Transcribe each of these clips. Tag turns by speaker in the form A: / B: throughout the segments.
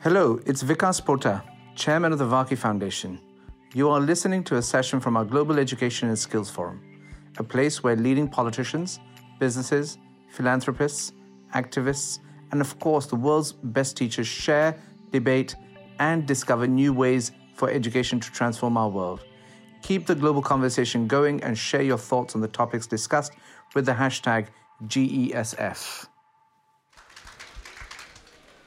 A: Hello, it's Vikas Pota, Chairman of the Varkey Foundation. You are listening to a session from our Global Education and Skills Forum, a place where leading politicians, businesses, philanthropists, activists, and of course the world's best teachers share, debate, and discover new ways for education to transform our world. Keep the global conversation going and share your thoughts on the topics discussed with the hashtag GESF.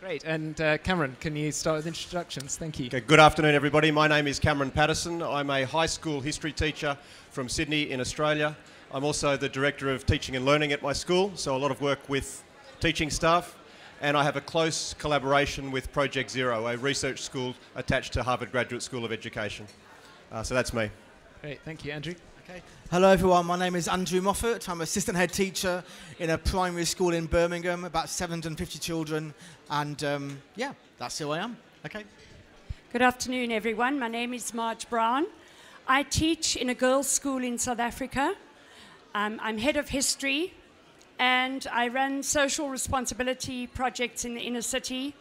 B: Great. And uh, Cameron, can you start with introductions? Thank you.
C: Okay, good afternoon, everybody. My name is Cameron Patterson. I'm a high school history teacher from Sydney in Australia. I'm also the Director of Teaching and Learning at my school, so a lot of work with teaching staff. And I have a close collaboration with Project Zero, a research school attached to Harvard Graduate School of Education. Uh, so that's me.
B: Great. Thank you, Andrew.
D: Okay. Hello, everyone. My name is Andrew Moffat. I'm assistant head teacher in a primary school in Birmingham, about 750 children. And um, yeah, that's who I am. Okay.
E: Good afternoon, everyone. My name is Marge Brown. I teach in a girls' school in South Africa. Um, I'm head of history, and I run social responsibility projects in the inner city,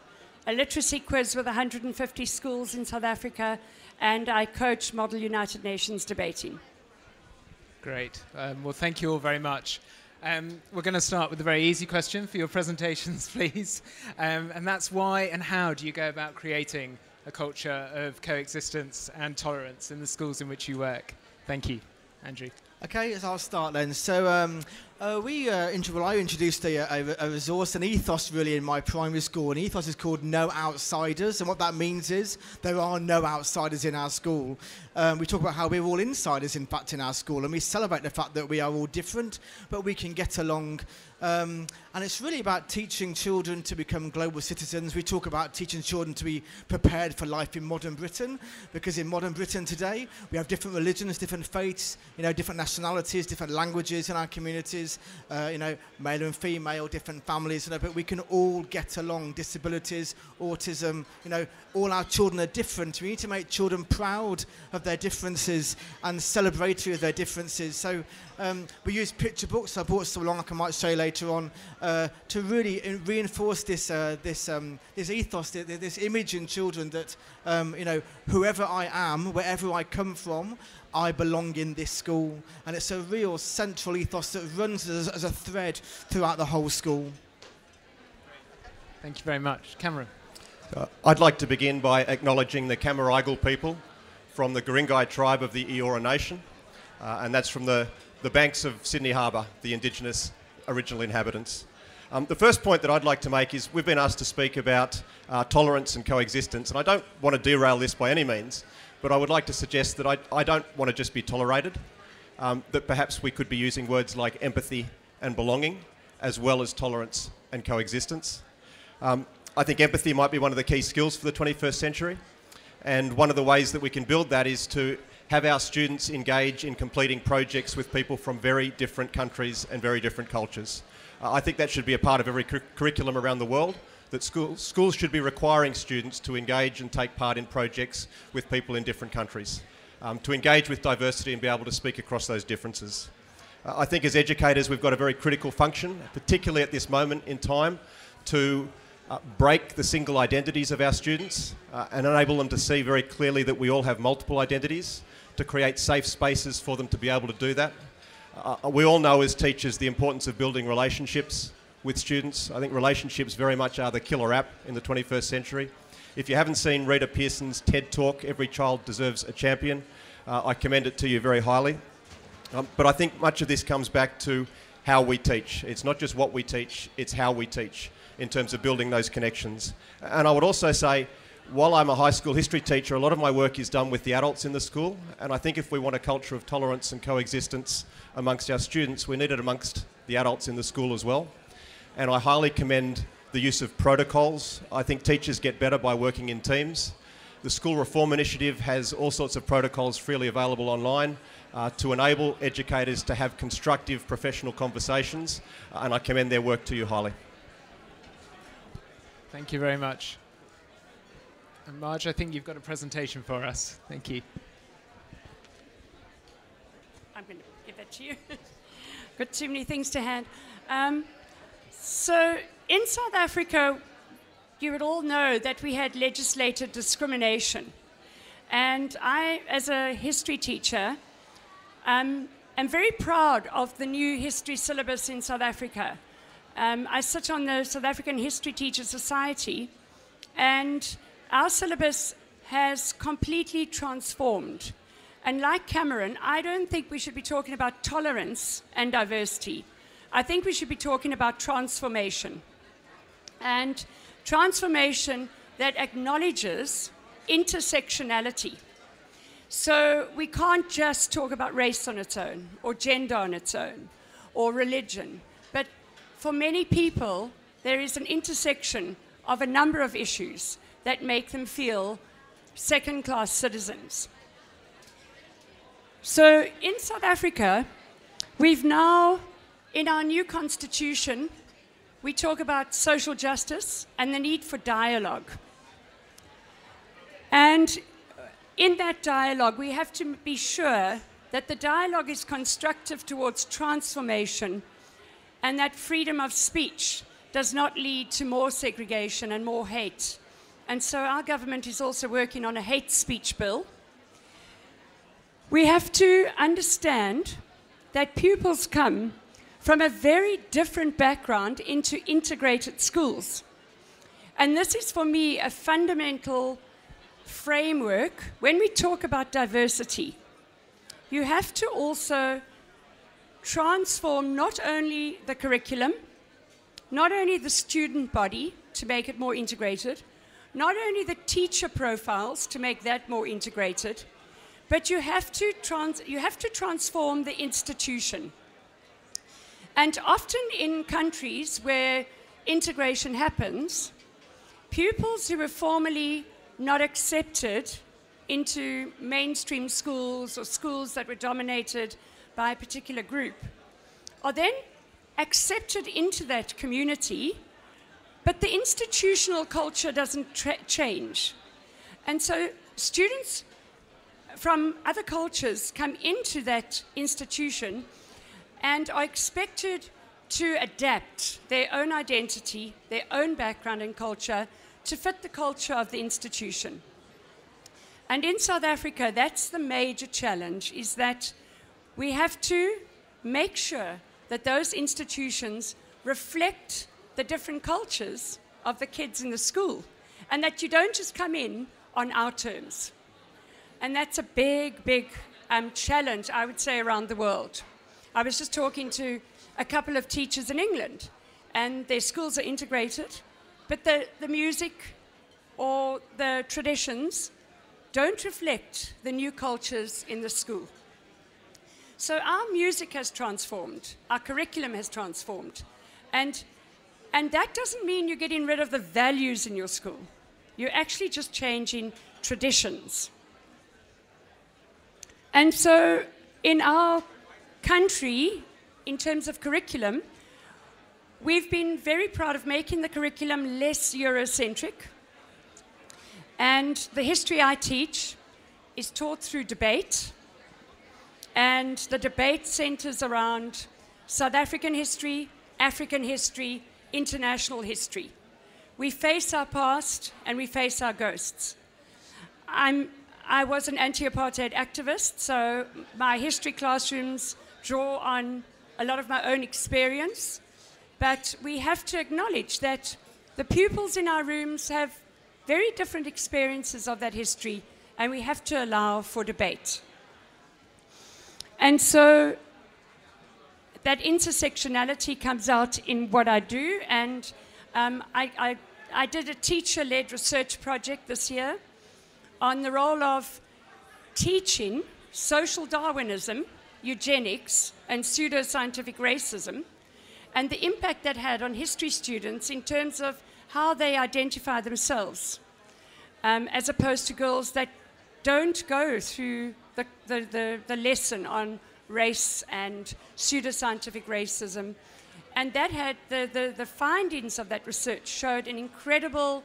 E: a literacy quiz with 150 schools in South Africa, and I coach Model United Nations debating.
B: Great. Um, well, thank you all very much. Um, we're going to start with a very easy question for your presentations, please. Um, and that's why and how do you go about creating a culture of coexistence and tolerance in the schools in which you work? Thank you, Andrew.
D: Okay, so I'll start then. So um, uh, we, uh, well, I introduced a, a, a, resource, an ethos really in my primary school. An ethos is called No Outsiders, and what that means is there are no outsiders in our school. Um, we talk about how we're all insiders, in fact, in our school, and we celebrate the fact that we are all different, but we can get along um, and it's really about teaching children to become global citizens. We talk about teaching children to be prepared for life in modern Britain, because in modern Britain today, we have different religions, different faiths, you know, different nationalities, different languages in our communities, uh, you know, male and female, different families, you know, but we can all get along. Disabilities, autism, you know, all our children are different. We need to make children proud of their differences and celebratory of their differences. So um, we use picture books. I brought some along, I might show you later on, uh, to really reinforce this uh, this um, this ethos, this, this, image in children that um, you know, whoever I am, wherever I come from, I belong in this school, and it's a real central ethos that runs as, as a thread throughout the whole school.
B: Thank you very much, Cameron.
C: Uh, I'd like to begin by acknowledging the Cammeraygal people from the Guringai tribe of the Eora Nation, uh, and that's from the the banks of Sydney Harbour, the Indigenous original inhabitants. Um, the first point that I'd like to make is we've been asked to speak about uh, tolerance and coexistence, and I don't want to derail this by any means, but I would like to suggest that I, I don't want to just be tolerated, um, that perhaps we could be using words like empathy and belonging, as well as tolerance and coexistence. Um, I think empathy might be one of the key skills for the 21st century, and one of the ways that we can build that is to have our students engage in completing projects with people from very different countries and very different cultures. Uh, I think that should be a part of every cu- curriculum around the world. That school, schools should be requiring students to engage and take part in projects with people in different countries, um, to engage with diversity and be able to speak across those differences. Uh, I think as educators, we've got a very critical function, particularly at this moment in time, to uh, break the single identities of our students uh, and enable them to see very clearly that we all have multiple identities to create safe spaces for them to be able to do that. Uh, we all know as teachers the importance of building relationships with students. I think relationships very much are the killer app in the 21st century. If you haven't seen Rita Pierson's TED Talk, Every Child Deserves a Champion, uh, I commend it to you very highly. Um, but I think much of this comes back to how we teach. It's not just what we teach, it's how we teach in terms of building those connections. And I would also say while I'm a high school history teacher, a lot of my work is done with the adults in the school, and I think if we want a culture of tolerance and coexistence amongst our students, we need it amongst the adults in the school as well. And I highly commend the use of protocols. I think teachers get better by working in teams. The School Reform Initiative has all sorts of protocols freely available online uh, to enable educators to have constructive professional conversations, uh, and I commend their work to you highly.
B: Thank you very much. And Marge, I think you've got a presentation for us. Thank you.
E: I'm going to give it to you. got too many things to hand. Um, so in South Africa, you would all know that we had legislated discrimination. And I, as a history teacher, um, am very proud of the new history syllabus in South Africa. Um, I sit on the South African History Teachers Society, and our syllabus has completely transformed. And like Cameron, I don't think we should be talking about tolerance and diversity. I think we should be talking about transformation. And transformation that acknowledges intersectionality. So we can't just talk about race on its own, or gender on its own, or religion. But for many people, there is an intersection of a number of issues that make them feel second class citizens. So in South Africa, we've now, in our new constitution, we talk about social justice and the need for dialogue. And in that dialogue, we have to be sure that the dialogue is constructive towards transformation and that freedom of speech does not lead to more segregation and more hate. And so our government is also working on a hate speech bill. We have to understand that pupils come from a very different background into integrated schools. And this is for me a fundamental framework when we talk about diversity. You have to also transform not only the curriculum, not only the student body to make it more integrated, not only the teacher profiles to make that more integrated, but you have to, trans- you have to transform the institution. And often in countries where integration happens, pupils who were formerly not accepted into mainstream schools or schools that were dominated by a particular group are then accepted into that community, but the institutional culture doesn't tra- change. And so students from other cultures come into that institution and are expected to adapt their own identity, their own background and culture to fit the culture of the institution. And in South Africa, that's the major challenge is that we have to make sure that those institutions reflect the different cultures of the kids in the school and that you don't just come in on our terms. And that's a big, big um, challenge, I would say, around the world. I was just talking to a couple of teachers in England, and their schools are integrated, but the, the music or the traditions don't reflect the new cultures in the school. So our music has transformed, our curriculum has transformed. And, and that doesn't mean you're getting rid of the values in your school. You're actually just changing traditions. And so in our country, in terms of curriculum, we've been very proud of making the curriculum less Eurocentric. And the history I teach is taught through debate. And the debate centers around South African history, African history, international history. We face our past and we face our ghosts. I'm, I was an anti apartheid activist, so my history classrooms draw on a lot of my own experience, but we have to acknowledge that the pupils in our rooms have very different experiences of that history, and we have to allow for debate. And so that intersectionality comes out in what I do, and um, I, I, I did a teacher led research project this year on the role of teaching social Darwinism eugenics, and pseudoscientific racism, and the impact that had on history students in terms of how they identify themselves, um, as opposed to girls that don't go through the, the, the, the lesson on race and pseudoscientific racism. And that had the, the, the findings of that research showed an incredible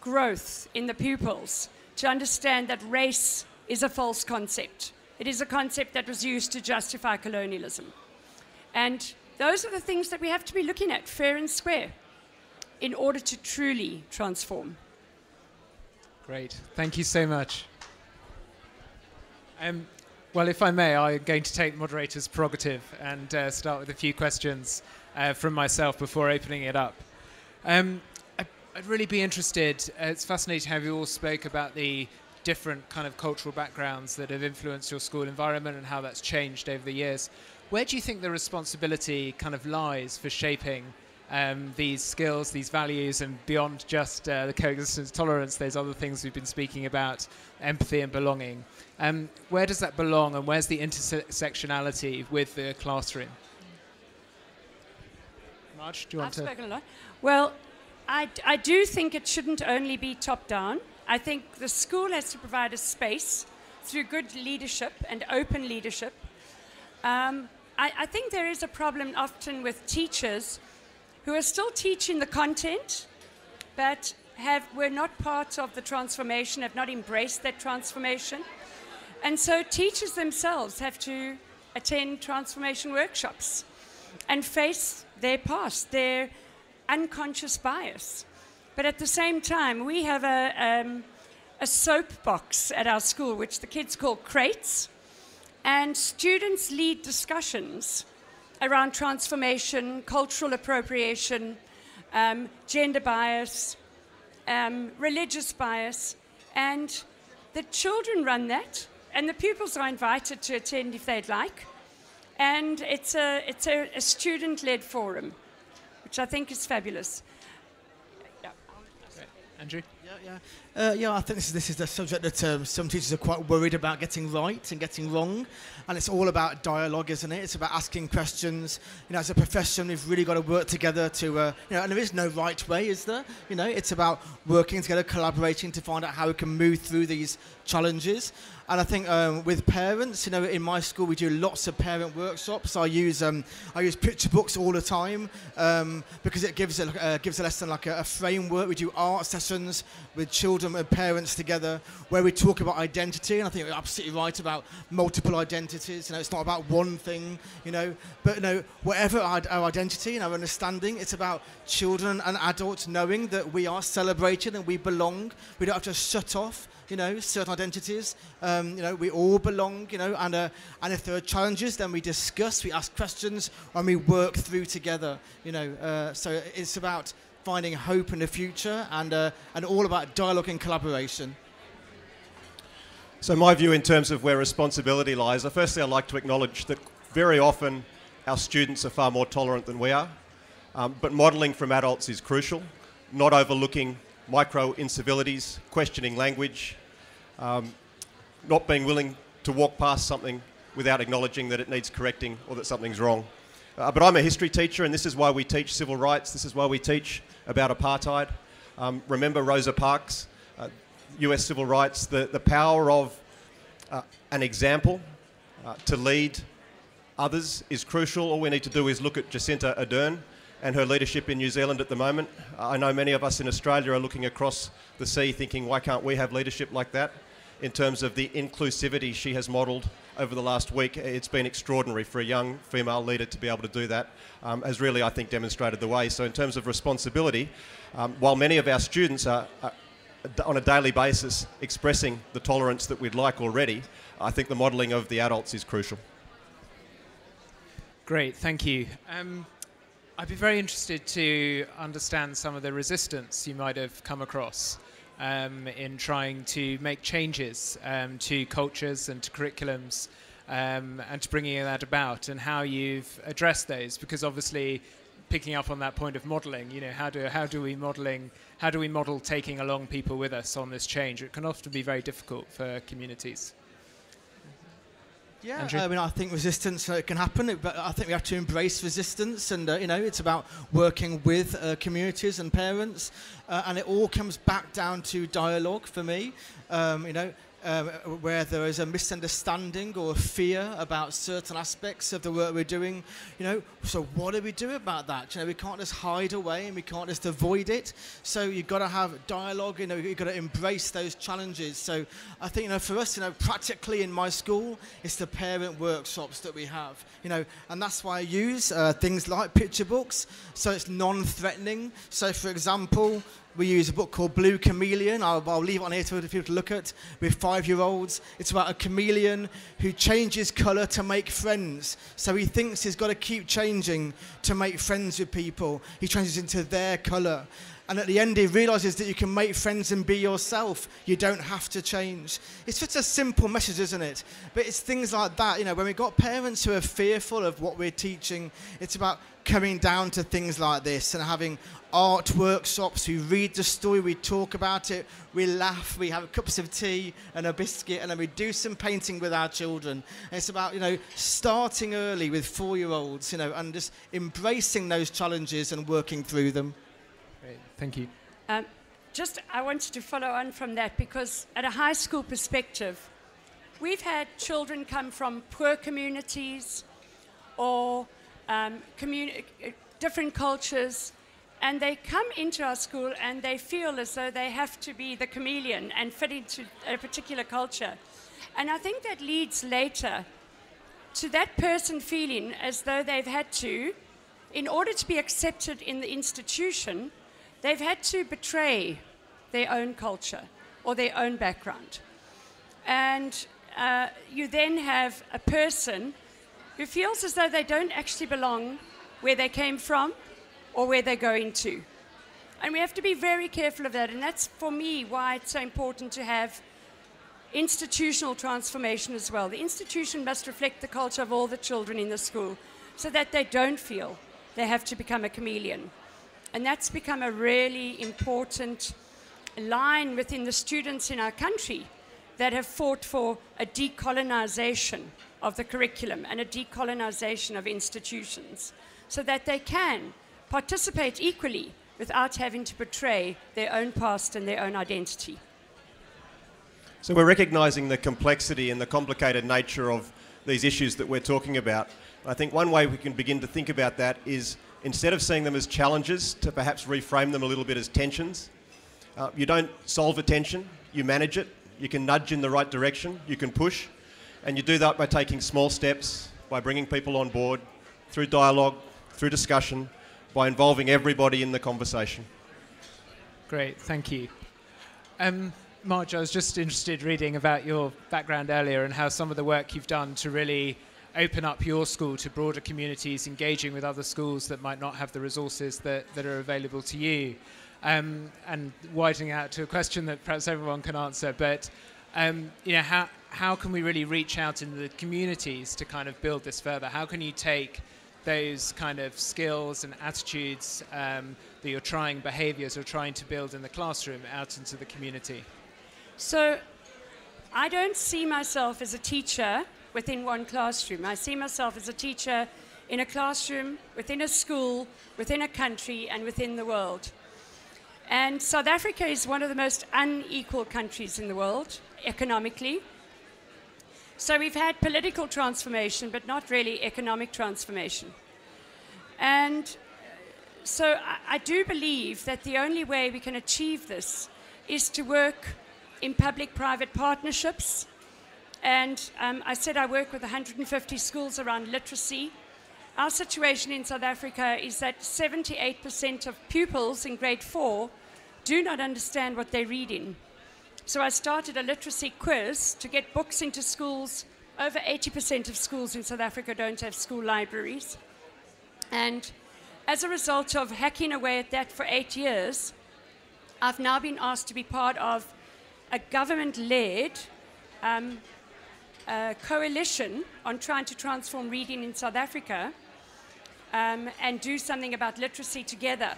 E: growth in the pupils to understand that race is a false concept it is a concept that was used to justify colonialism. And those are the things that we have to be looking at fair and square. in order to truly transform.
B: Great. Thank you so much. Um, well, if I may, I'm going to take moderator's prerogative and uh, start with a few questions uh, from myself before opening it up. Um, I'd really be interested. Uh, it's fascinating how you all spoke about the different kind of cultural backgrounds that have influenced your school environment and how that's changed over the years. Where do you think the responsibility kind of lies for shaping um, these skills, these values, and beyond just uh, the coexistence, tolerance, there's other things we've been speaking about, empathy and belonging? Um, where does that belong, and where's the intersectionality with the classroom? Marge, do you want
E: I've
B: to?
E: spoken a lot. Well, I, I do think it shouldn't only be top down. I think the school has to provide a space through good leadership and open leadership. Um, I, I think there is a problem often with teachers who are still teaching the content, but have, were not part of the transformation, have not embraced that transformation. And so teachers themselves have to attend transformation workshops and face their past, their unconscious bias. But at the same time, we have a, um, a soapbox at our school, which the kids call crates, and students lead discussions around transformation, cultural appropriation, um, gender bias, um, religious bias, and the children run that, and the pupils are invited to attend if they'd like. And it's a, it's a, a student led forum, which I think is fabulous.
B: Andrew?
D: Yeah, yeah. Uh, yeah, I think this is, this is a subject that um, some teachers are quite worried about getting right and getting wrong. And it's all about dialogue, isn't it? It's about asking questions. You know, as a profession, we've really got to work together to, uh, you know, and there is no right way, is there? You know, it's about working together, collaborating to find out how we can move through these challenges. And I think um, with parents, you know, in my school we do lots of parent workshops. I use um, I use picture books all the time um, because it gives a uh, gives a lesson like a, a, framework. We do art sessions with children and parents together where we talk about identity. And I think you're absolutely right about multiple identities. You know, it's not about one thing. You know, but you know, whatever our, our identity and our understanding, it's about children and adults knowing that we are celebrated and we belong. We don't have to shut off you know, certain identities. Um, you know, we all belong, you know, and, uh, and if there are challenges, then we discuss, we ask questions, and we work through together, you know. Uh, so it's about finding hope in the future and, uh, and all about dialogue and collaboration.
C: So, my view in terms of where responsibility lies, firstly, I'd like to acknowledge that very often our students are far more tolerant than we are. Um, but modelling from adults is crucial, not overlooking micro incivilities, questioning language, um, not being willing to walk past something without acknowledging that it needs correcting or that something's wrong. Uh, but I'm a history teacher, and this is why we teach civil rights. This is why we teach about apartheid. Um, remember Rosa Parks, uh, US civil rights, the, the power of uh, an example uh, to lead others is crucial. All we need to do is look at Jacinda Ardern and her leadership in New Zealand at the moment. I know many of us in Australia are looking across the sea thinking, why can't we have leadership like that? In terms of the inclusivity she has modelled over the last week, it's been extraordinary for a young female leader to be able to do that, um, has really, I think, demonstrated the way. So, in terms of responsibility, um, while many of our students are, are on a daily basis expressing the tolerance that we'd like already, I think the modelling of the adults is crucial.
B: Great, thank you. Um, I'd be very interested to understand some of the resistance you might have come across um, in trying to make changes um, to cultures and to curriculums um, and to bringing that about and how you've addressed those. Because obviously picking up on that point of modeling you know how do how do we modeling how do we model taking along people with us on this change? It can often be very difficult for communities
D: yeah,
B: Andrew?
D: I mean, I think resistance uh, can happen, but I think we have to embrace resistance, and uh, you know, it's about working with uh, communities and parents, uh, and it all comes back down to dialogue for me. Um, you know, um, where there is a misunderstanding or a fear about certain aspects of the work we're doing. You know, so what do we do about that? You know, we can't just hide away and we can't just avoid it. So you've got to have dialogue. You know, you've got to embrace those challenges. So I think, you know, for us, you know, practically in my school, it's the parent workshops that we have. You know, and that's why I use uh, things like picture books. So it's non-threatening. So, for example, we use a book called Blue Chameleon. I'll, I'll leave it on here for people to look at with five year olds. It's about a chameleon who changes colour to make friends. So he thinks he's got to keep changing to make friends with people. He changes into their colour. And at the end, he realizes that you can make friends and be yourself. You don't have to change. It's just a simple message, isn't it? But it's things like that. You know, when we've got parents who are fearful of what we're teaching, it's about coming down to things like this and having art workshops. We read the story, we talk about it, we laugh, we have cups of tea and a biscuit, and then we do some painting with our children. And it's about, you know, starting early with four year olds, you know, and just embracing those challenges and working through them.
B: Great, thank you.
E: Um, just, I wanted to follow on from that because, at a high school perspective, we've had children come from poor communities or um, communi- different cultures, and they come into our school and they feel as though they have to be the chameleon and fit into a particular culture. And I think that leads later to that person feeling as though they've had to, in order to be accepted in the institution, they've had to betray their own culture or their own background. And uh, you then have a person who feels as though they don't actually belong where they came from or where they're going to. And we have to be very careful of that. And that's, for me, why it's so important to have institutional transformation as well. The institution must reflect the culture of all the children in the school so that they don't feel they have to become a chameleon. And that's become a really important line within the students in our country that have fought for a decolonization of the curriculum and a decolonization of institutions so that they can participate equally without having to betray their own past and their own identity.
C: So we're recognising the complexity and the complicated nature of these issues that we're talking about. I think one way we can begin to think about that is instead of seeing them as challenges, to perhaps reframe them a little bit as tensions. Uh, you don't solve a tension, you manage it. You can nudge in the right direction, you can push, and you do that by taking small steps, by bringing people on board, through dialogue, through discussion, by involving everybody in the conversation.
B: Great, thank you. Um, Marge, I was just interested reading about your background earlier and how some of the work you've done to really open up your school to broader communities, engaging with other schools that might not have the resources that, that are available to you. Um, and widening out to a question that perhaps everyone can answer, but um, you know, how, how can we really reach out in the communities to kind of build this further? How can you take those kind of skills and attitudes um, that you're trying, behaviors you're trying to build in the classroom out into the community?
E: So I don't see myself as a teacher within one classroom. I see myself as a teacher in a classroom, within a school, within a country, and within the world. And South Africa is one of the most unequal countries in the world economically. So we've had political transformation, but not really economic transformation. And so I, I do believe that the only way we can achieve this is to work in public private partnerships. And um, I said I work with 150 schools around literacy. Our situation in South Africa is that 78% of pupils in grade four do not understand what they're reading. So I started a literacy quiz to get books into schools. Over 80% of schools in South Africa don't have school libraries. And as a result of hacking away at that for eight years, I've now been asked to be part of a government led um, coalition on trying to transform reading in South Africa um, and do something about literacy together.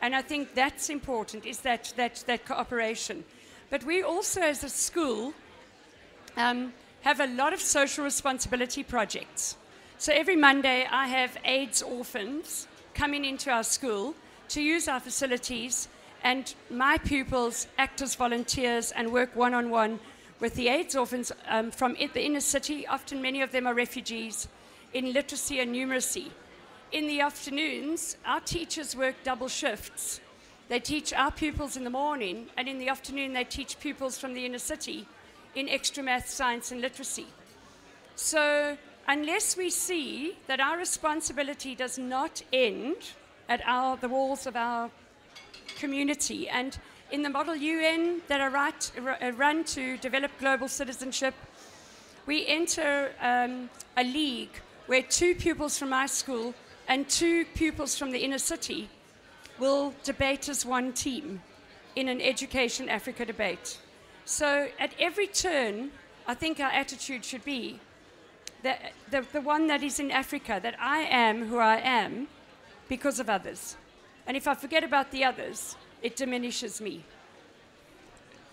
E: And I think that's important, is that, that, that cooperation. But we also, as a school, um, have a lot of social responsibility projects. So every Monday, I have AIDS orphans coming into our school to use our facilities, and my pupils act as volunteers and work one on one with the AIDS orphans um, from the inner city. Often, many of them are refugees in literacy and numeracy. In the afternoons, our teachers work double shifts. They teach our pupils in the morning, and in the afternoon, they teach pupils from the inner city in extra math, science, and literacy. So, unless we see that our responsibility does not end at our, the walls of our community, and in the Model UN that I uh, run to develop global citizenship, we enter um, a league where two pupils from my school and two pupils from the inner city will debate as one team in an Education Africa debate. So at every turn, I think our attitude should be that the, the one that is in Africa, that I am who I am because of others. And if I forget about the others, it diminishes me.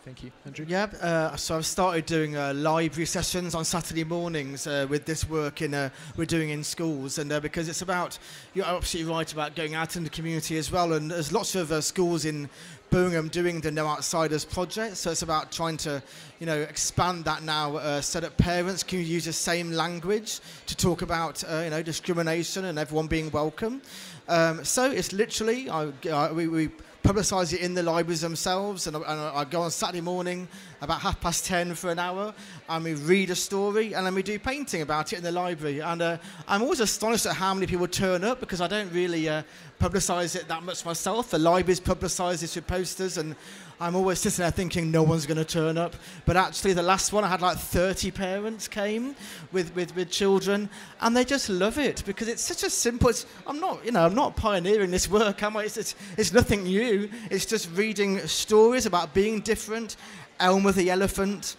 B: Thank you. Andrew?
D: Yeah, uh, so I've started doing uh, library sessions on Saturday mornings uh, with this work in uh, we're doing in schools, and uh, because it's about you're absolutely right about going out in the community as well, and there's lots of uh, schools in Birmingham doing the No Outsiders project, so it's about trying to, you know, expand that now so that parents can use the same language to talk about, you know, discrimination and everyone being welcome. Um, so it's literally, I, I, we, we publicise it in the libraries themselves. And, and I go on Saturday morning about half past ten for an hour, and we read a story, and then we do painting about it in the library. And uh, I'm always astonished at how many people turn up because I don't really uh, publicise it that much myself. The libraries publicise this with posters, and I'm always sitting there thinking no one's going to turn up. But actually, the last one I had like 30 parents came with, with, with children, and they just love it because it's such a simple. I'm not, you know, I'm not pioneering this work, am I? It's, it's, it's nothing new. It's just reading stories about being different. Elmer the elephant,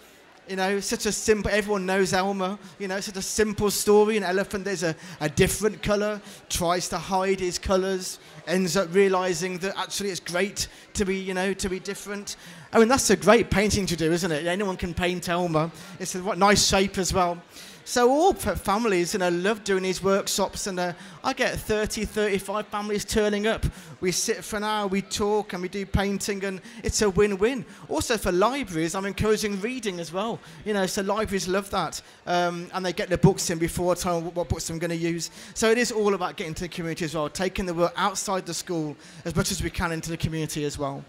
D: you know, such a simple, everyone knows Elmer, you know, such a simple story. An elephant, there's a, a different colour, tries to hide his colours, ends up realising that actually it's great to be, you know, to be different. Oh, I mean, that's a great painting to do, isn't it? Anyone can paint Elmer. It's a nice shape as well. So all families, you know, love doing these workshops, and uh, I get 30, 35 families turning up. We sit for an hour, we talk, and we do painting, and it's a win-win. Also for libraries, I'm encouraging reading as well. You know, so libraries love that, um, and they get their books in before telling what books I'm going to use. So it is all about getting to the community as well, taking the work outside the school as much as we can into the community as well.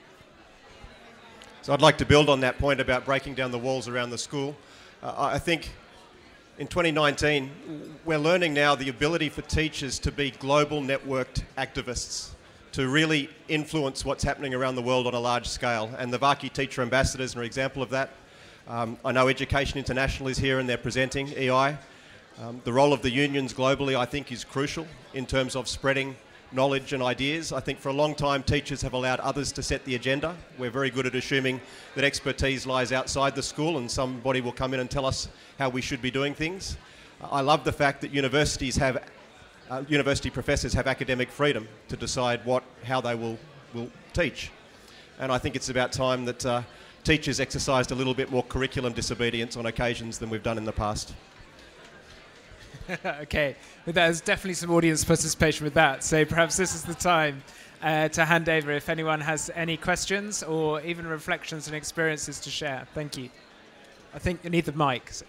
C: So I'd like to build on that point about breaking down the walls around the school. Uh, I think in 2019, we're learning now the ability for teachers to be global networked activists, to really influence what's happening around the world on a large scale. And the Varkey Teacher Ambassadors are an example of that. Um, I know Education International is here and they're presenting EI. Um, the role of the unions globally, I think, is crucial in terms of spreading knowledge and ideas. I think for a long time teachers have allowed others to set the agenda. We're very good at assuming that expertise lies outside the school and somebody will come in and tell us how we should be doing things. I love the fact that universities have, uh, university professors have academic freedom to decide what, how they will, will teach. And I think it's about time that uh, teachers exercised a little bit more curriculum disobedience on occasions than we've done in the past.
B: okay, there's definitely some audience participation with that. So perhaps this is the time uh, to hand over if anyone has any questions or even reflections and experiences to share. Thank you. I think you need the mic. So.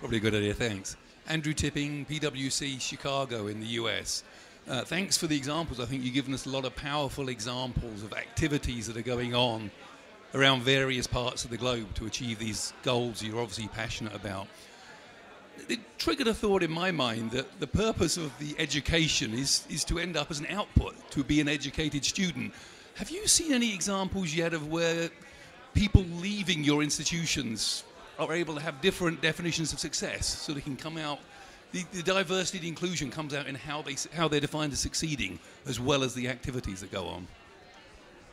F: Probably a good idea, thanks. Andrew Tipping, PwC Chicago in the US. Uh, thanks for the examples. I think you've given us a lot of powerful examples of activities that are going on around various parts of the globe to achieve these goals you're obviously passionate about it triggered a thought in my mind that the purpose of the education is, is to end up as an output, to be an educated student. Have you seen any examples yet of where people leaving your institutions are able to have different definitions of success so they can come out? The, the diversity and inclusion comes out in how, they, how they're defined as succeeding as well as the activities that go on.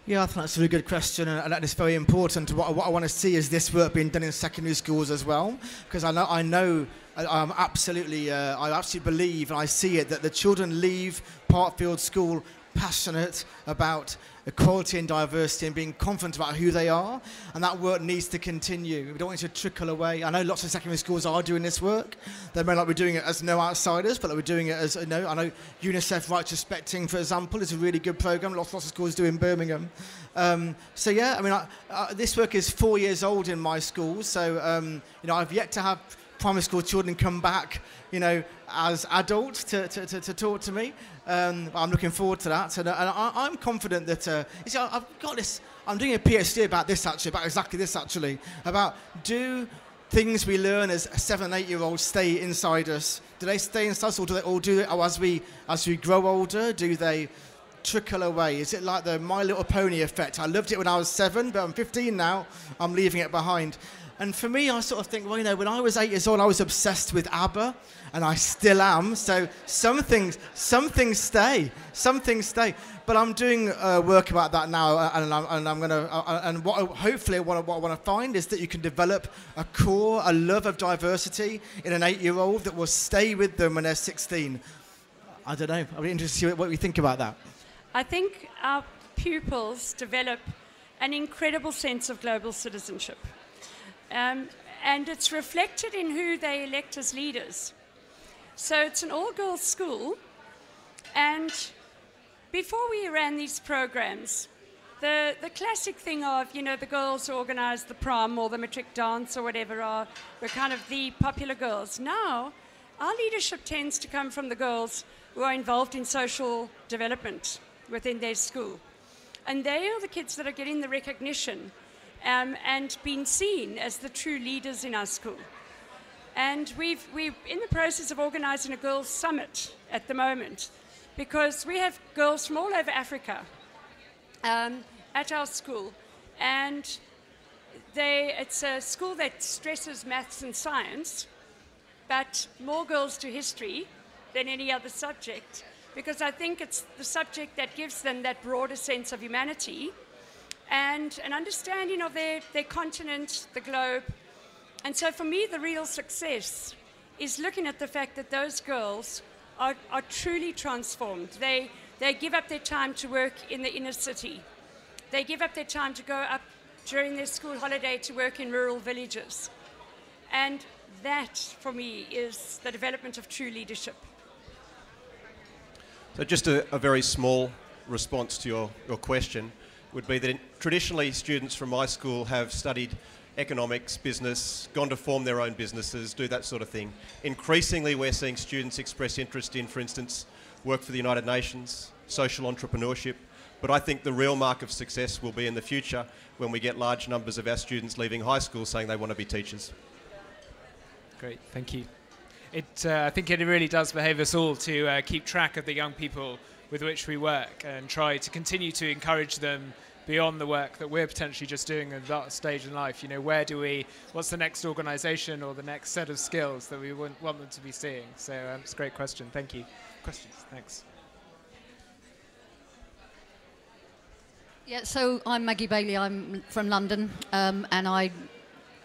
D: Yeah, I think that's a really good question, and that is very important. What, what I want to see is this work being done in secondary schools as well, because I know, I know, I'm absolutely, uh, I absolutely believe, and I see it that the children leave Parkfield School passionate about equality and diversity and being confident about who they are. And that work needs to continue. We don't want it to trickle away. I know lots of secondary schools are doing this work. They may not be doing it as no outsiders, but we're doing it as, you know, I know UNICEF Right to Respecting, for example, is a really good program. Lots, lots of schools do in Birmingham. Um, so yeah, I mean, I, this work is four years old in my school. So, um, you know, I've yet to have primary school children come back, you know, as adults to, to, to, to talk to me. Um, I'm looking forward to that. And, and I, am confident that, uh, you see, I've got this, I'm doing a PhD about this actually, about exactly this actually, about do things we learn as seven eight year olds stay inside us? Do they stay inside us or do they, or do they, or as we, as we grow older, do they trickle away? Is it like the My Little Pony effect? I loved it when I was seven, but I'm 15 now, I'm leaving it behind. And for me, I sort of think, well, you know, when I was eight years old, I was obsessed with ABBA, and I still am. So some things, some things stay, some things stay. But I'm doing uh, work about that now, uh, and I'm, and I'm gonna, uh, and what hopefully what I, what I want to find is that you can develop a core, a love of diversity in an eight-year-old that will stay with them when they're 16. I don't know. I'm interested to see what you think about that.
E: I think our pupils develop an incredible sense of global citizenship. Um, and it's reflected in who they elect as leaders. So it's an all girls school, and before we ran these programs, the, the classic thing of, you know, the girls who organize the prom or the matric dance or whatever are, were kind of the popular girls. Now, our leadership tends to come from the girls who are involved in social development within their school. And they are the kids that are getting the recognition um, and been seen as the true leaders in our school. And we've, we're in the process of organizing a girls' summit at the moment because we have girls from all over Africa um, at our school. And they, it's a school that stresses maths and science, but more girls to history than any other subject because I think it's the subject that gives them that broader sense of humanity and an understanding of their, their continent, the globe. And so for me, the real success is looking at the fact that those girls are, are truly transformed. They, they give up their time to work in the inner city. They give up their time to go up during their school holiday to work in rural villages. And that, for me, is the development of true leadership.
C: So, just a, a very small response to your, your question would be that traditionally students from my school have studied economics, business, gone to form their own businesses, do that sort of thing. Increasingly, we're seeing students express interest in, for instance, work for the United Nations, social entrepreneurship. But I think the real mark of success will be in the future when we get large numbers of our students leaving high school saying they want to be teachers.
B: Great, thank you. It, uh, I think it really does behave us all to uh, keep track of the young people with which we work and try to continue to encourage them beyond the work that we're potentially just doing at that stage in life. You know, where do we, what's the next organization or the next set of skills that we want, want them to be seeing? So um, it's a great question. Thank you. Questions? Thanks.
G: Yeah, so I'm Maggie Bailey. I'm from London, um, and I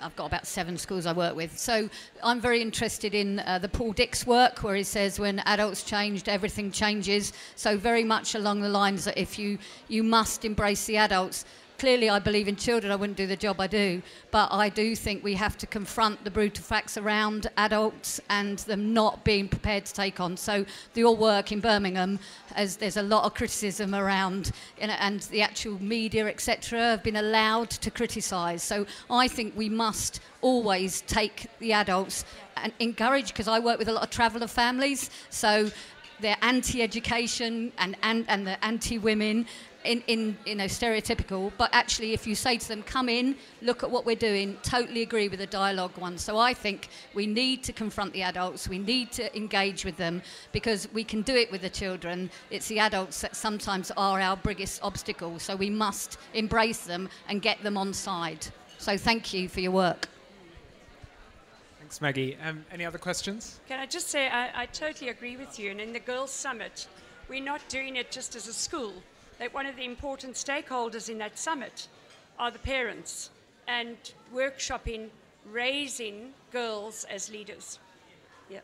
G: I've got about seven schools I work with. So I'm very interested in uh, the Paul Dix work, where he says when adults changed, everything changes. So very much along the lines that if you you must embrace the adults clearly I believe in children, I wouldn't do the job I do. But I do think we have to confront the brutal facts around adults and them not being prepared to take on. So your work in Birmingham, as there's a lot of criticism around, you know, and the actual media, etc., have been allowed to criticise. So I think we must always take the adults and encourage, because I work with a lot of traveller families, so they're anti-education and, and, and they're anti-women in, in you know stereotypical but actually if you say to them come in look at what we're doing totally agree with the dialogue one so i think we need to confront the adults we need to engage with them because we can do it with the children it's the adults that sometimes are our biggest obstacle so we must embrace them and get them on side so thank you for your work
B: Thanks, Maggie. Um, any other questions?
E: Can I just say, I, I totally agree with you. And in the Girls' Summit, we're not doing it just as a school that one of the important stakeholders in that summit are the parents and workshopping raising girls as leaders. Yeah.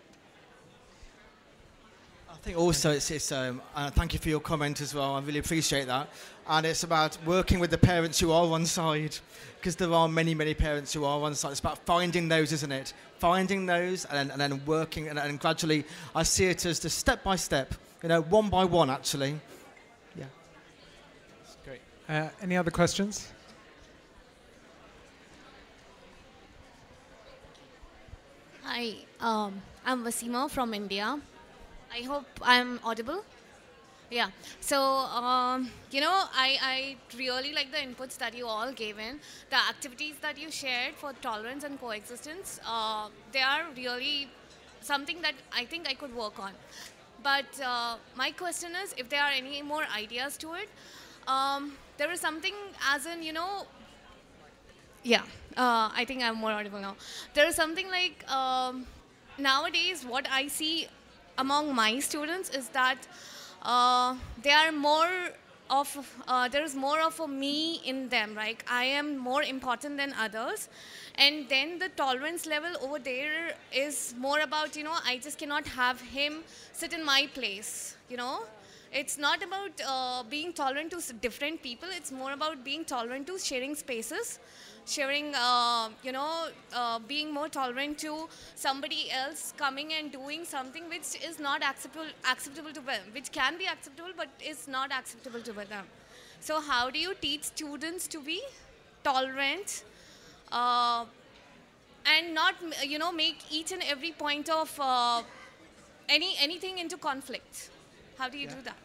D: I think also it's, it's um, uh, thank you for your comment as well. I really appreciate that. And it's about working with the parents who are on side, because there are many, many parents who are on side. It's about finding those, isn't it? Finding those and then, and then working, and, and gradually, I see it as the step by step, you know, one by one, actually.
B: Uh, any other questions?
H: Hi, um, I'm Vasima from India. I hope I'm audible. Yeah. So, um, you know, I, I really like the inputs that you all gave in. The activities that you shared for tolerance and coexistence, uh, they are really something that I think I could work on. But uh, my question is if there are any more ideas to it. Um, there is something as in, you know, yeah, uh, I think I'm more audible now. There is something like um, nowadays, what I see among my students is that uh, they are more of uh, there is more of a me in them like i am more important than others and then the tolerance level over there is more about you know i just cannot have him sit in my place you know it's not about uh, being tolerant to different people. It's more about being tolerant to sharing spaces sharing uh, you know uh, being more tolerant to somebody else coming and doing something which is not acceptable acceptable to them which can be acceptable but is not acceptable to them. So how do you teach students to be tolerant uh, and not you know make each and every point of uh, any anything into conflict how do you do that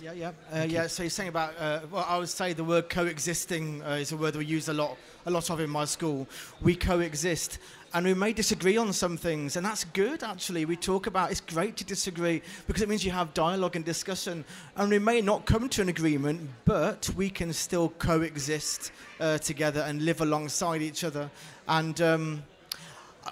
D: Yeah, yeah, uh, yeah. So you're saying about, uh, well, I would say the word coexisting uh, is a word we use a lot, a lot of in my school. We coexist, and we may disagree on some things, and that's good. Actually, we talk about. It's great to disagree because it means you have dialogue and discussion, and we may not come to an agreement, but we can still coexist uh, together and live alongside each other. And um,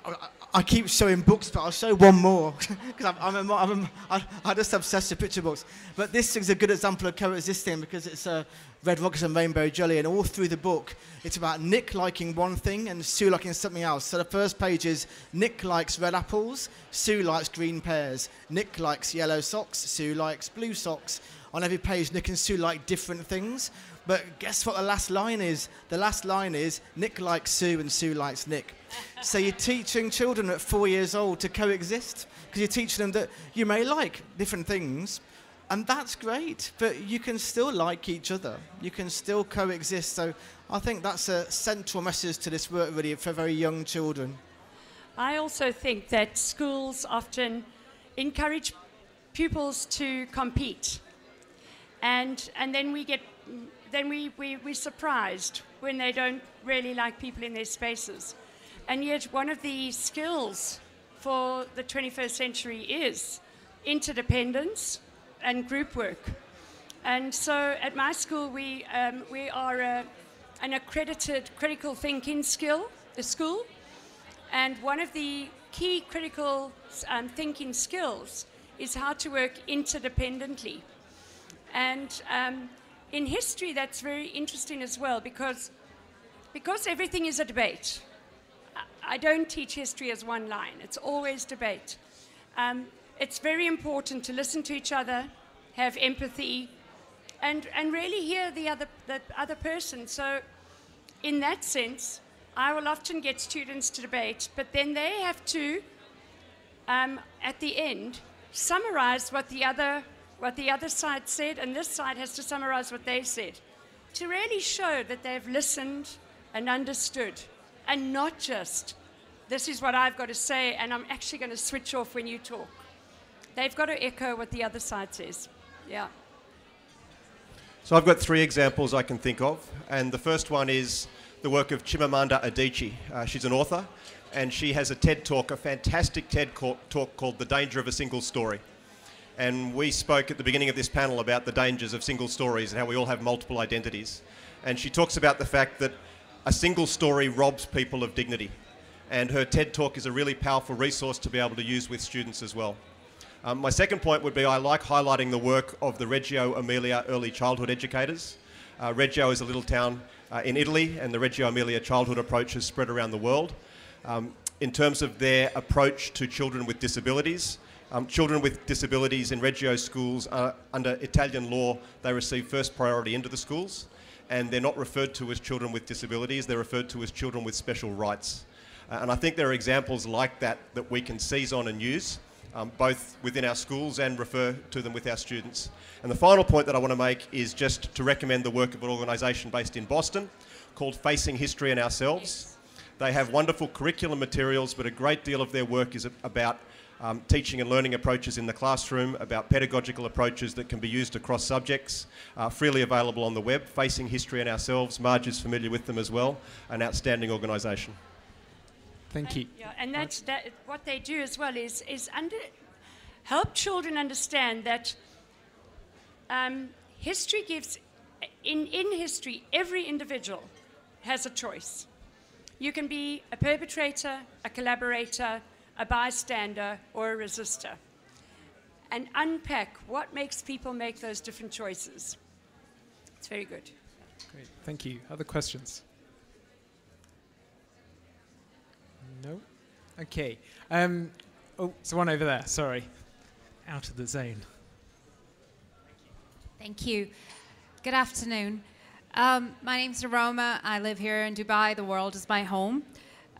D: I, I- I keep showing books, but I'll show one more because I'm, I'm, I'm I, just obsessed with picture books. But this is a good example of coexisting because it's uh, Red Rockets and Rainbow Jelly, and all through the book, it's about Nick liking one thing and Sue liking something else. So the first page is Nick likes red apples, Sue likes green pears. Nick likes yellow socks, Sue likes blue socks. On every page, Nick and Sue like different things. But guess what the last line is? The last line is Nick likes Sue and Sue likes Nick. So you're teaching children at four years old to coexist because you're teaching them that you may like different things, and that's great. But you can still like each other. You can still coexist. So I think that's a central message to this work, really, for very young children.
E: I also think that schools often encourage pupils to compete. And, and then we get, then we, we, we're surprised when they don't really like people in their spaces. And yet one of the skills for the 21st century is interdependence and group work. And so at my school, we, um, we are a, an accredited critical thinking skill, a school. And one of the key critical um, thinking skills is how to work interdependently. And um, in history, that's very interesting as well because, because everything is a debate. I- don't teach history as one line, it's always debate. Um, it's very important to listen to each other, have empathy, and, and really hear the other, the other person. So, in that sense, I will often get students to debate, but then they have to, um, at the end, summarize what the other what the other side said, and this side has to summarize what they said, to really show that they've listened and understood, and not just this is what I've got to say, and I'm actually going to switch off when you talk. They've got to echo what the other side says. Yeah.
C: So I've got three examples I can think of, and the first one is the work of Chimamanda Adichie. Uh, she's an author, and she has a TED talk, a fantastic TED talk called "The Danger of a Single Story." And we spoke at the beginning of this panel about the dangers of single stories and how we all have multiple identities. And she talks about the fact that a single story robs people of dignity. And her TED talk is a really powerful resource to be able to use with students as well. Um, my second point would be I like highlighting the work of the Reggio Emilia early childhood educators. Uh, Reggio is a little town uh, in Italy, and the Reggio Emilia childhood approach has spread around the world. Um, in terms of their approach to children with disabilities, Um, children with disabilities in Reggio schools, are, under Italian law, they receive first priority into the schools, and they're not referred to as children with disabilities, they're referred to as children with special rights. Uh, and I think there are examples like that that we can seize on and use, um, both within our schools and refer to them with our students. And the final point that I want to make is just to recommend the work of an organisation based in Boston called Facing History and Ourselves. They have wonderful curriculum materials, but a great deal of their work is about um, teaching and learning approaches in the classroom, about pedagogical approaches that can be used across subjects, uh, freely available on the web, Facing History and Ourselves. Marge is familiar with them as well, an outstanding organisation.
B: Thank you.
E: And, yeah, and that's that, what they do as well is, is under, help children understand that um, history gives, in, in history, every individual has a choice. You can be a perpetrator, a collaborator, a bystander, or a resistor. And unpack what makes people make those different choices. It's very good.
B: Great, thank you. Other questions? No? Okay. Um, oh, there's one over there, sorry. Out of the zone.
I: Thank you. Good afternoon. Um, my name is Aroma. I live here in Dubai. The world is my home.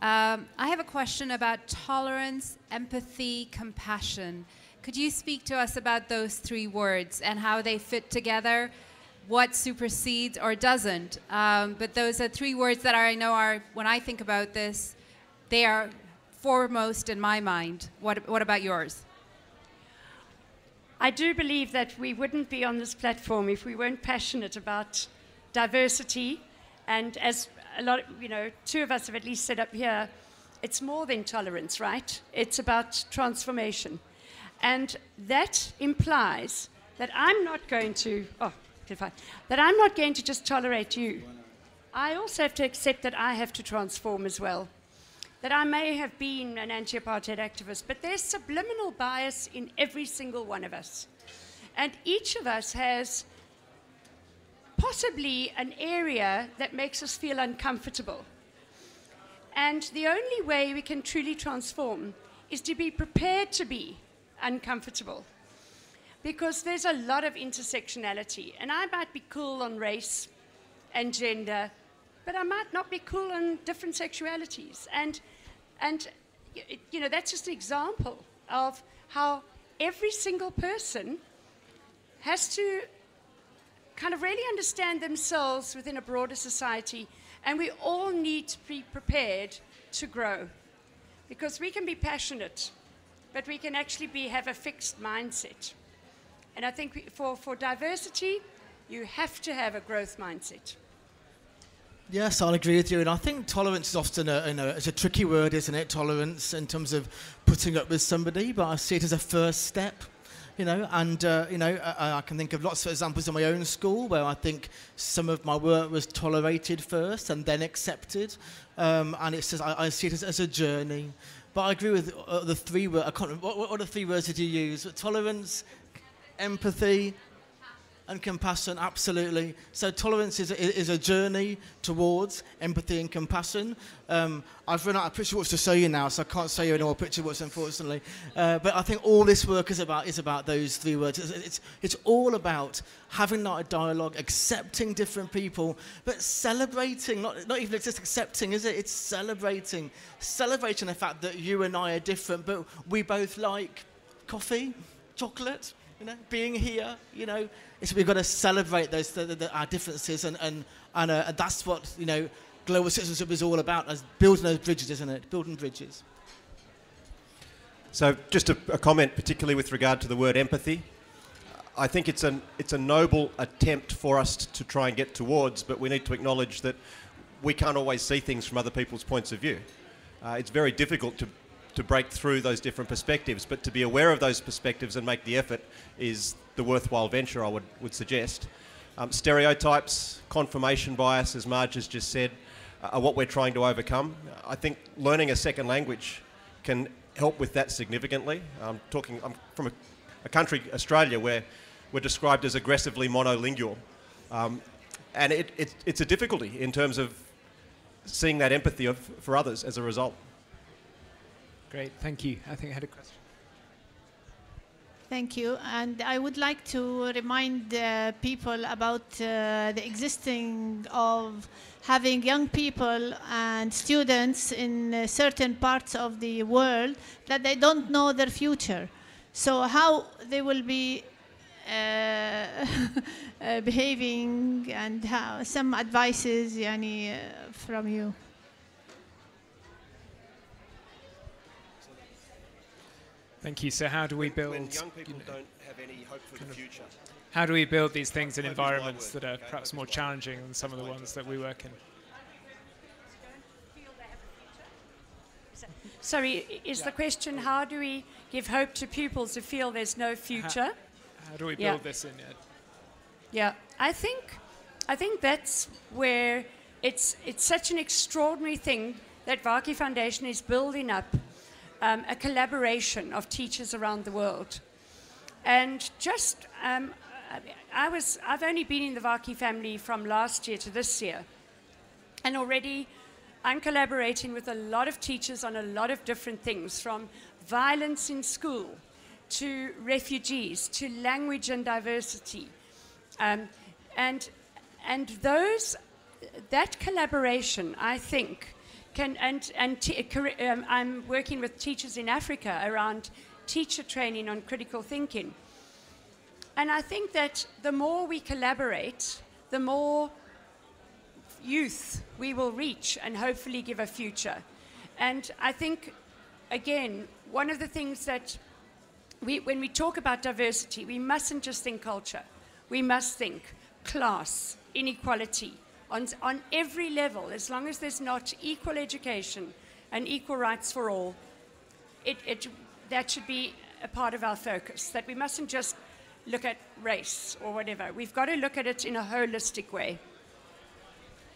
I: Um, I have a question about tolerance, empathy, compassion. Could you speak to us about those three words and how they fit together? What supersedes or doesn't? Um, but those are three words that I know are, when I think about this, they are foremost in my mind. What, what about yours?
E: I do believe that we wouldn't be on this platform if we weren't passionate about diversity. And as a lot, of, you know, two of us have at least said up here, it's more than tolerance, right? It's about transformation. And that implies that I'm not going to, oh, that I'm not going to just tolerate you. I also have to accept that I have to transform as well. That I may have been an anti apartheid activist, but there's subliminal bias in every single one of us. And each of us has possibly an area that makes us feel uncomfortable. And the only way we can truly transform is to be prepared to be uncomfortable. Because there's a lot of intersectionality. And I might be cool on race and gender, but I might not be cool on different sexualities. And, and you know, that's just an example of how every single person has to kind of really understand themselves within a broader society. And we all need to be prepared to grow. Because we can be passionate, but we can actually be, have a fixed mindset. And I think for, for diversity, you have to have a growth mindset.
D: Yes, I'll agree with you. And I think tolerance is often a, you know, it's a tricky word, isn't it? Tolerance in terms of putting up with somebody, but I see it as a first step you know, and uh, you know, I, I, can think of lots of examples in my own school where I think some of my work was tolerated first and then accepted, um, and it's just I, I, see it as, as, a journey. But I agree with uh, the three words. I can't remember, what, what, what the three words did you use? Tolerance, empathy, and compassion, absolutely. So tolerance is a, is a journey towards empathy and compassion. Um, I've run out of picture words to show you now, so I can't show you any more picture words, unfortunately. Uh, but I think all this work is about is about those three words. It's, it's, it's all about having that dialogue, accepting different people, but celebrating, not, not even just accepting, is it? It's celebrating. Celebrating the fact that you and I are different, but we both like coffee, chocolate, you know, being here, you know, we've got to celebrate those the, the, our differences, and and and, uh, and that's what you know global citizenship is all about, as building those bridges, isn't it? Building bridges.
C: So, just a, a comment, particularly with regard to the word empathy. I think it's an it's a noble attempt for us to try and get towards, but we need to acknowledge that we can't always see things from other people's points of view. Uh, it's very difficult to to break through those different perspectives, but to be aware of those perspectives and make the effort is the worthwhile venture, I would, would suggest. Um, stereotypes, confirmation bias, as Marge has just said, uh, are what we're trying to overcome. I think learning a second language can help with that significantly. I'm talking I'm from a, a country, Australia, where we're described as aggressively monolingual. Um, and it, it, it's a difficulty in terms of seeing that empathy of, for others as a result.
B: Great, thank you. I think I had a question.
J: Thank you. And I would like to remind uh, people about uh, the existing of having young people and students in uh, certain parts of the world that they don't know their future. So how they will be uh, uh, behaving and how some advices yani, uh, from you.
B: Thank you. So how do we build?
C: When young people
B: you know,
C: don't have any hope for the future.
B: how do we build these things in
C: Hope is my
B: environments that are perhaps more
C: is my word.
B: challenging than some of the ones that we work in?
E: Sorry, i- is the question oh. how do we give hope to pupils who feel there's no future?
B: How do we
E: Yeah.
B: build this in? Ed?
E: Yeah, I think, I think that's where it's it's such an extraordinary thing that Varkey Foundation is building up um, a collaboration of teachers around the world, and just um, I- was I've only been in the Varkey family from last year to this year, and already I'm collaborating with a lot of teachers on a lot of different things, from violence in school to refugees to language and diversity. Um, and, and those, that collaboration, I think, can, and, and t- um, I'm working with teachers in Africa around teacher training on critical thinking. And I think that the more we collaborate, the more youth we will reach and hopefully give a future. And I think, again, one of the things that we, when we talk about diversity, we mustn't just think culture. We must think class, inequality, on, on every level. As long as there's not equal education and equal rights for all, it, it, that should be a part of our focus. That we mustn't just look at race or whatever. We've got to look at it in a holistic way.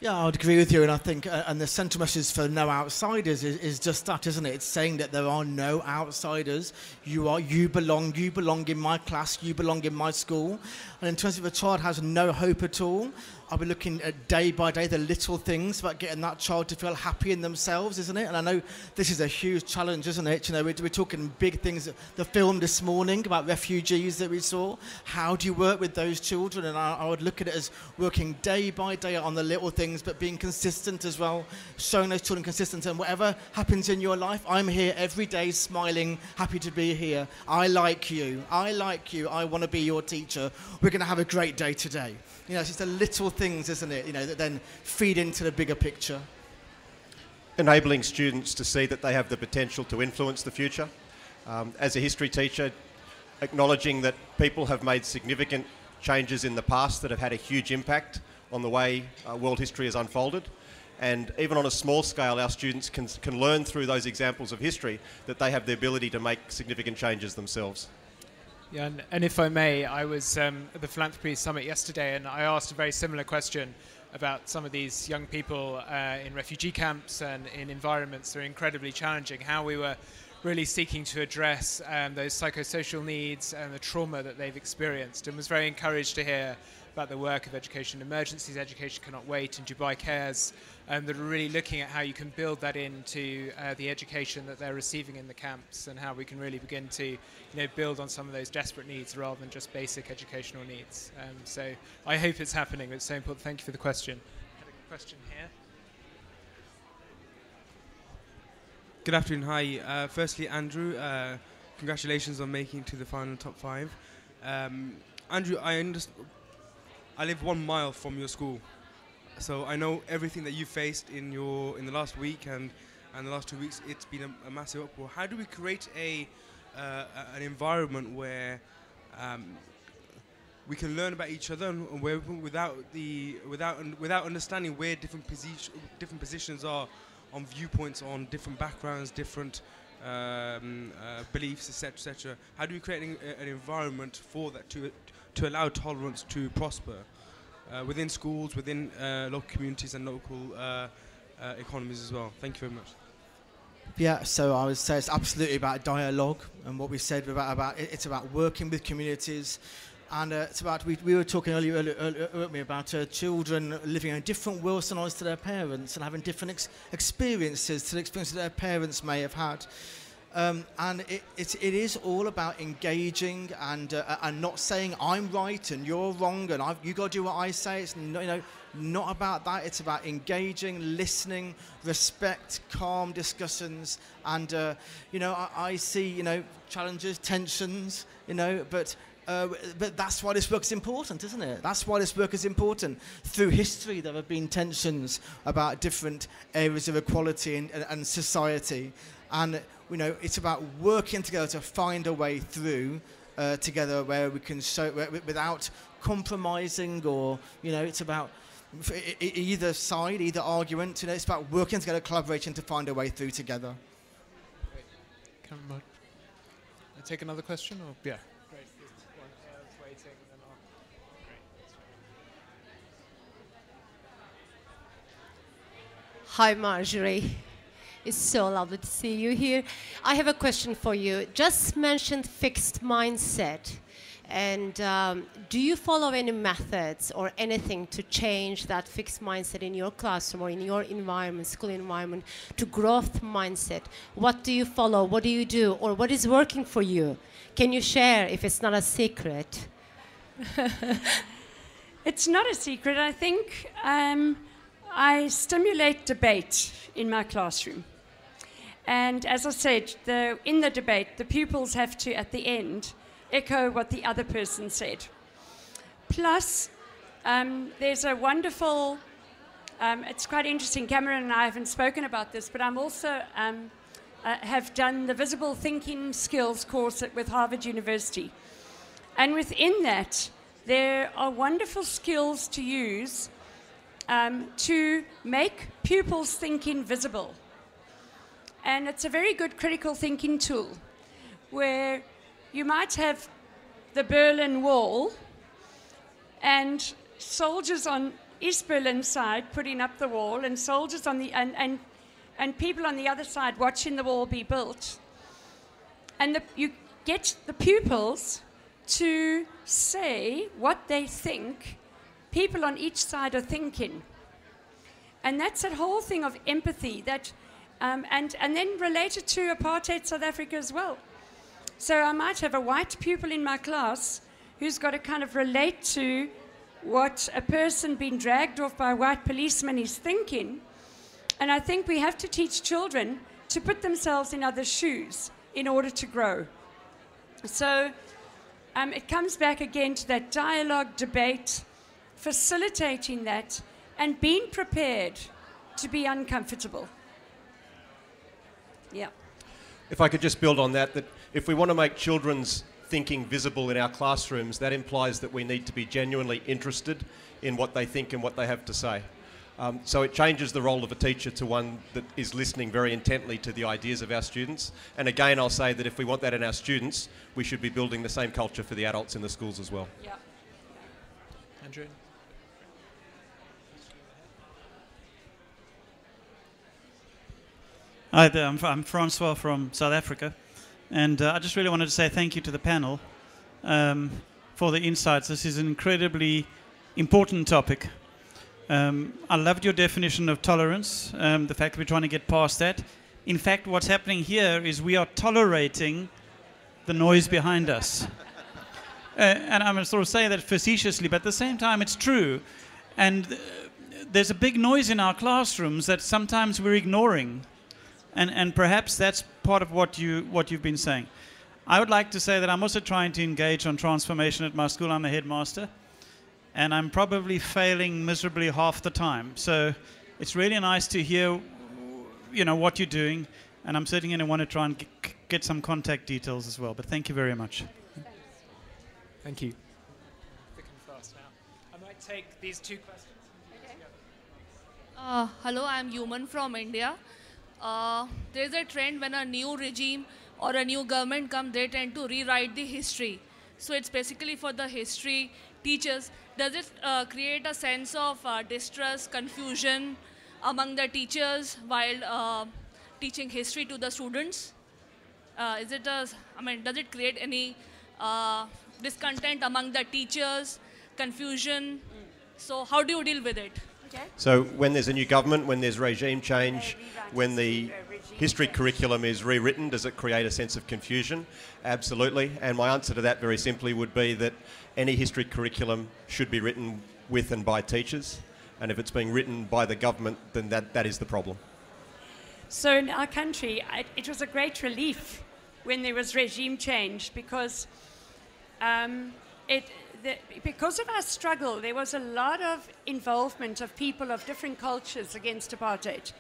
D: Yeah, I would agree with you, and I think, uh, and the central message for no outsiders is, is just that, isn't it? It's saying that there are no outsiders. You are, you belong, you belong in my class, you belong in my school. And in terms of a child has no hope at all, I'll be looking at day by day the little things about getting that child to feel happy in themselves, isn't it? And I know this is a huge challenge, isn't it? You know, we're, we're talking big things. The film this morning about refugees that we saw. How do you work with those children? And I, I would look at it as working day by day on the little things, but being consistent as well, showing those children consistent. And whatever happens in your life, I'm here every day, smiling, happy to be here. I like you. I like you. I want to be your teacher. We're going to have a great day today. You know, it's just the little things, isn't it? You know, that then feed into the bigger picture.
C: enabling students to see that they have the potential to influence the future. Um, as a history teacher, acknowledging that people have made significant changes in the past that have had a huge impact on the way uh, world history has unfolded. And even on a small scale, our students can, can learn through those examples of history that they have the ability to make significant changes themselves.
B: Yeah, and, and if I may, I was um, at the Philanthropy Summit yesterday and I asked a very similar question about some of these young people uh, in refugee camps and in environments that are incredibly challenging, how we were really seeking to address um, those psychosocial needs and the trauma that they've experienced, and was very encouraged to hear about the work of Education Emergencies, Education Cannot Wait, and Dubai Cares, um, that are really looking at how you can build that into uh, the education that they're receiving in the camps, and how we can really begin to, you know, build on some of those desperate needs rather than just basic educational needs. Um, so I hope it's happening. It's so important. Thank you for the question. Had a question here.
K: Good afternoon. Hi. Uh, firstly, Andrew, uh, congratulations on making it to the final top five. Um, Andrew, I understand. I live one mile from your school, so I know everything that you faced in your in the last week and and the last two weeks. It's been a, a massive uproar. How do we create a uh, an environment where um, we can learn about each other and where without the without without understanding where different position different positions are on viewpoints on different backgrounds, different um, uh, beliefs, etc., etc. How do we create an, an environment for that to to allow tolerance to prosper uh, within schools, within uh, local communities, and local uh, uh, economies as well? Thank you very much.
D: Yeah, so I would say it's absolutely about dialogue and what we said about, about it- it's about working with communities. And uh, it's about, we, we were talking earlier, earlier, earlier, about uh, children living in different worlds than us to their parents and having different ex- experiences to the experiences their parents may have had. Um, and it, it, it is all about engaging and, uh, and not saying I'm right and you're wrong and I've, you got to do what I say. It's no, you know, not about that. It's about engaging, listening, respect, calm discussions. And, uh, you know, I, I see, you know, challenges, tensions, you know, but uh, but that's why this work is important, isn't it? That's why this work is important. Through history, there have been tensions about different areas of equality and, and, and society. And, you know, it's about working together to find a way through uh, together where we can show, without compromising or, you know, it's about either side, either argument. You know, it's about working together, collaborating to find a way through together.
B: Come on. take another question? Or yeah.
L: Hi, Marjorie. It's so lovely to see you here. I have a question for you. Just mentioned fixed mindset. And um, do you follow any methods or anything to change that fixed mindset in your classroom or in your environment, school environment, to growth mindset? What do you follow? What do you do? Or what is working for you? Can you share if it's not a secret?
E: it's not a secret. I think um, I stimulate debate in my classroom. And as I said, the, in the debate, the pupils have to, at the end, echo what the other person said. Plus, um, there's a wonderful, um, it's quite interesting, Cameron and I haven't spoken about this, but I'm also um, uh, have done the visible thinking skills course at, with Harvard University. And within that, there are wonderful skills to use um, to make pupils' thinking visible. And it's a very good critical thinking tool where you might have the Berlin Wall and soldiers on East Berlin side putting up the wall and soldiers on the and, and, and people on the other side watching the wall be built. And the, you get the pupils to say what they think people on each side are thinking. And that's that whole thing of empathy that, um, and, and then related to apartheid South Africa as well. So I might have a white pupil in my class who's got to kind of relate to what a person being dragged off by a white policeman is thinking. And I think we have to teach children to put themselves in other shoes in order to grow. So um, it comes back again to that dialogue, debate, facilitating that, and being prepared to be uncomfortable. Yeah.
C: If I could just build on that, that if we want to make children's thinking visible in our classrooms, that implies that we need to be genuinely interested in what they think and what they have to say. Um, so it changes the role of a teacher to one that is listening very intently to the ideas of our students. And again, I'll say that if we want that in our students, we should be building the same culture for the adults in the schools as well.
B: Yeah. Andrew?
M: Hi there, I'm, I'm Francois from South Africa, and uh, I just really wanted to say thank you to the panel um, for the insights. This is an incredibly important topic. Um, I loved your definition of tolerance, um, the fact that we're trying to get past that. In fact, what's happening here is we are tolerating the noise behind us. Uh, and I'm sort of saying that facetiously, but at the same time, it's true. And uh, there's a big noise in our classrooms that sometimes we're ignoring and and perhaps that's part of what you what you've been saying. I would like to say that I'm also trying to engage on transformation at my school. I'm a headmaster, and I'm probably failing miserably half the time. So it's really nice to hear, you know, what you're doing, and I'm certainly going to want to try and get some contact details as well. But thank you very much.
B: Thank you. Thick and fast now. I might take these two questions.
N: Okay. Uh, hello, I'm Human from India uh, there's a trend when a new regime or a new government comes, they tend to rewrite the history. So it's basically for the history teachers. Does it uh, create a sense of uh, distrust, confusion among the teachers while uh, teaching history to the students? Uh, is it a, I mean, does it create any discontent among the teachers, confusion? So how do you deal with it?
C: So when there's a new government, when there's regime change, when the history curriculum is rewritten, does it create a sense of confusion? Absolutely. And my answer to that very simply would be that any history curriculum should be written with and by teachers. And if it's being written by the government, then that, that is the problem.
E: So in our country, it was a great relief when there was regime change because um, it, because of our struggle, there was a lot of involvement of people of different cultures against apartheid.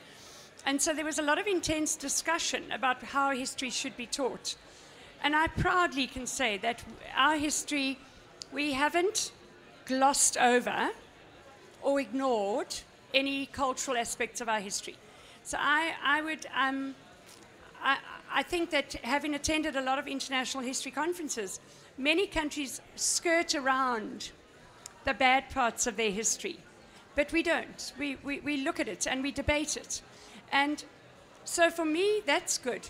E: And so there was a lot of intense discussion about how history should be taught. And I proudly can say that our history, we haven't glossed over or ignored any cultural aspects of our history. So I, I would, um, I, I think that having attended a lot of international history conferences, many countries skirt around the bad parts of their history. But we don't. We, we, we look at it and we debate it. And so for me, that's good.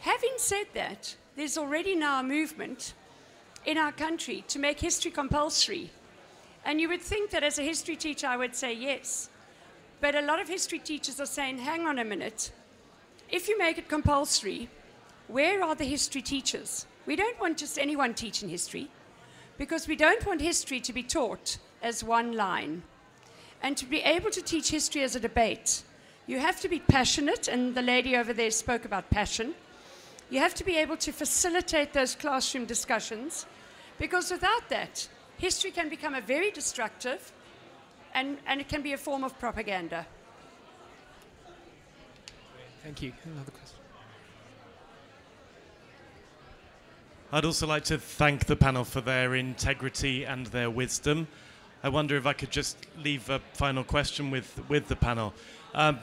E: Having said that, there's already now a movement in our country to make history compulsory. And you would think that as a history teacher, I would say yes. But a lot of history teachers are saying, hang on a minute. If you make it compulsory, where are the history teachers? We don't want just anyone teaching history because we don't want history to be taught as one line. And to be able to teach history as a debate, you have to be passionate, and the lady over there spoke about passion. You have to be able to facilitate those classroom discussions because without that, history can become a very destructive and, and it can be a form of propaganda.
B: Thank you. Another question.
O: I'd also like to thank the panel for their integrity and their wisdom. I wonder if I could just leave a final question with, with the panel. Um,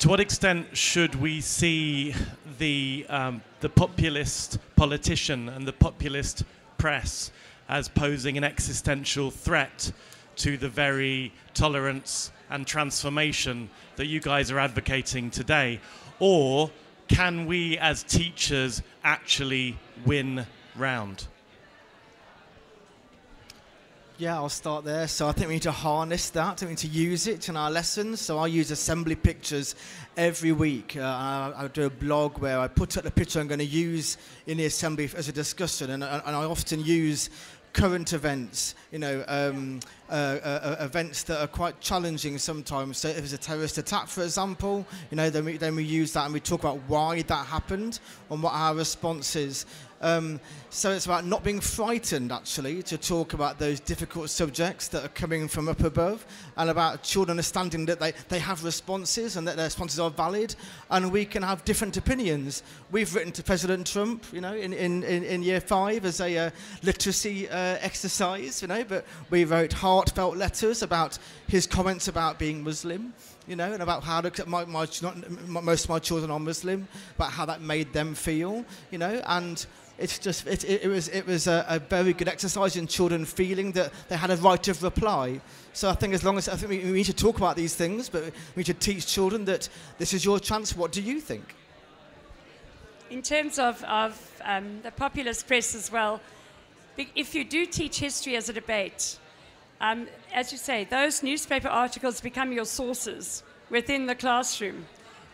O: to what extent should we see the, um, the populist politician and the populist press as posing an existential threat to the very tolerance and transformation that you guys are advocating today? Or can we, as teachers, actually win round?
D: Yeah, I'll start there. So I think we need to harness that. I we need to use it in our lessons. So I use assembly pictures every week. Uh, I, I, do a blog where I put up the picture I'm going to use in the assembly as a discussion, and, and I often use current events, you know, um, uh, uh, uh, events that are quite challenging sometimes. So if it's a terrorist attack, for example, you know, then we, then we use that and we talk about why that happened and what our response is. Um, so it's about not being frightened, actually, to talk about those difficult subjects that are coming from up above, and about children understanding that they, they have responses and that their responses are valid, and we can have different opinions. We've written to President Trump, you know, in, in, in, in year five as a uh, literacy uh, exercise, you know, but we wrote heartfelt letters about his comments about being Muslim you know, and about how to, my, my, not, most of my children are Muslim, about how that made them feel, you know, and it's just it, it, it was it was a, a, very good exercise in children feeling that they had a right of reply. So I think as long as I think we, we need to talk about these things, but we should teach children that this is your chance. What do you think?
E: In terms of, of um, the populist press as well, if you do teach history as a debate, um, as you say, those newspaper articles become your sources within the classroom.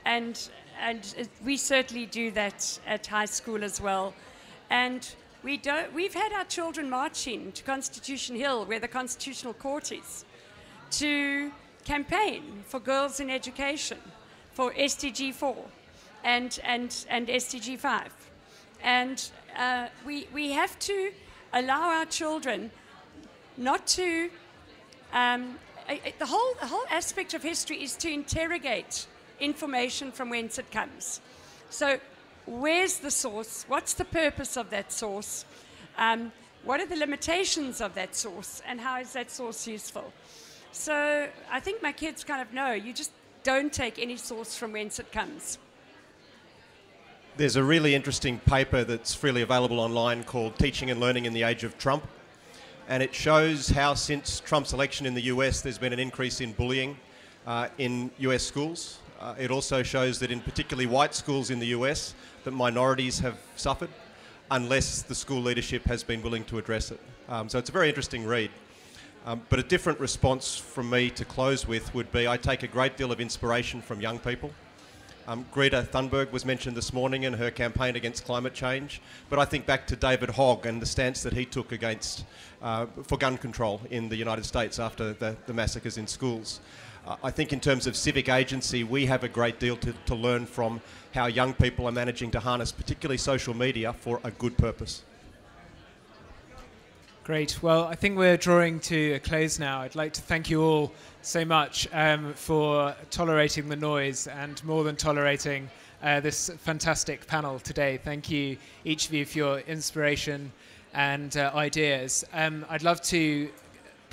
E: And, and we certainly do that at high school as well. And we don't, we've had our children marching to Constitution Hill, where the Constitutional Court is, to campaign for girls in education, for SDG 4 and, and, and SDG 5. And uh, we, we have to allow our children not to. Um, the, whole, the whole aspect of history is to interrogate information from whence it comes. So where's the source? What's the purpose of that source? Um, what are the limitations of that source? And how is that source useful? So I think my kids kind of know you just don't take any source from whence it comes.
C: There's a really interesting paper that's freely available online called Teaching and Learning in the Age of Trump. And it shows how, since Trump's election in the US, there's been an increase in bullying uh, in US schools. Uh, it also shows that in particularly white schools in the US, that minorities have suffered unless the school leadership has been willing to address it. Um, so it's a very interesting read. Um, but a different response from me to close with would be I take a great deal of inspiration from young people. Um, Greta Thunberg was mentioned this morning in her campaign against climate change, but I think back to David Hogg and the stance that he took against uh, for gun control in the United States after the, the massacres in schools. I think in terms of civic agency, we have a great deal to, to learn from how young people are managing to harness, particularly social media, for a good purpose.
B: Great. Well, I think we're drawing to a close now. I'd like to thank you all so much um, for tolerating the noise and more than tolerating uh, this fantastic panel today. Thank you, each of you, for your inspiration and uh, ideas. Um, I'd love to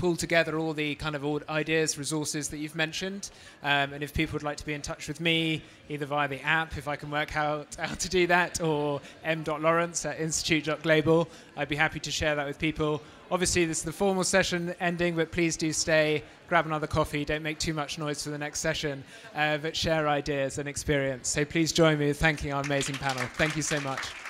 B: pull together all the kind of ideas, resources that you've mentioned. Um, and if people would like to be in touch with me, either via the app, if I can work out how to do that, or m.lawrence at institute.global, I'd be happy to share that with people. Obviously, this is the formal session ending, but please do stay, grab another coffee, don't make too much noise for the next session, uh, but share ideas and experience. So please join me in thanking our amazing panel. Thank you so much.